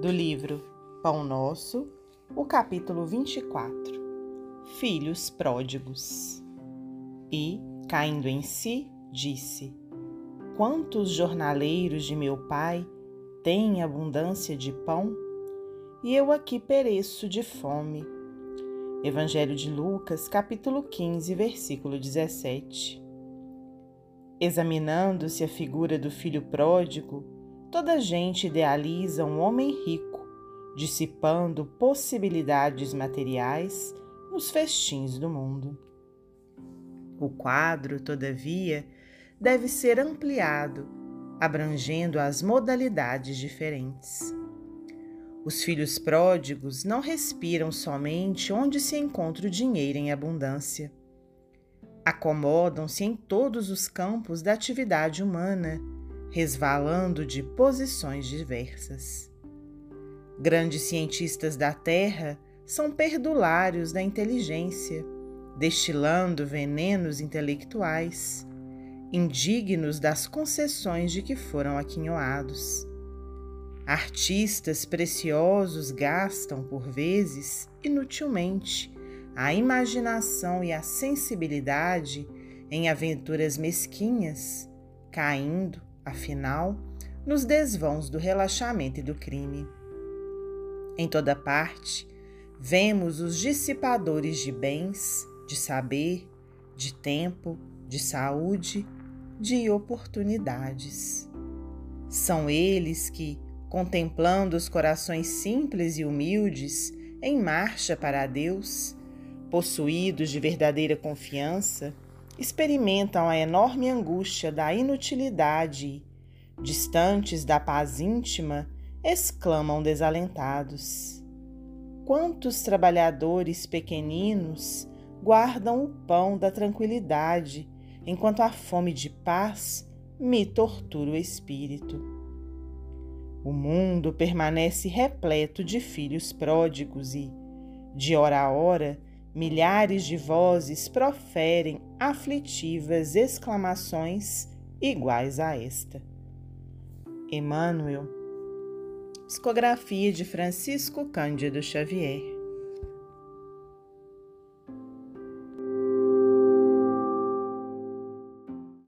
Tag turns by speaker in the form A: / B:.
A: do livro Pão Nosso, o capítulo 24 Filhos Pródigos. E, caindo em si, disse: Quantos jornaleiros de meu pai têm abundância de pão? E eu aqui pereço de fome. Evangelho de Lucas, capítulo 15, versículo 17. Examinando-se a figura do filho pródigo, toda gente idealiza um homem rico, dissipando possibilidades materiais nos festins do mundo. O quadro, todavia, deve ser ampliado, abrangendo as modalidades diferentes. Os filhos pródigos não respiram somente onde se encontra o dinheiro em abundância acomodam-se em todos os campos da atividade humana, resvalando de posições diversas. Grandes cientistas da Terra são perdulários da inteligência, destilando venenos intelectuais, indignos das concessões de que foram aquinhoados. Artistas preciosos gastam, por vezes, inutilmente, a imaginação e a sensibilidade em aventuras mesquinhas, caindo, afinal, nos desvãos do relaxamento e do crime. Em toda parte, vemos os dissipadores de bens, de saber, de tempo, de saúde, de oportunidades. São eles que, contemplando os corações simples e humildes em marcha para Deus, possuídos de verdadeira confiança, experimentam a enorme angústia da inutilidade distantes da paz íntima, exclamam desalentados. Quantos trabalhadores pequeninos guardam o pão da tranquilidade, enquanto a fome de paz me tortura o espírito. O mundo permanece repleto de filhos pródigos e, de hora a hora, milhares de vozes proferem aflitivas exclamações iguais a esta. Emmanuel, psicografia de Francisco Cândido Xavier.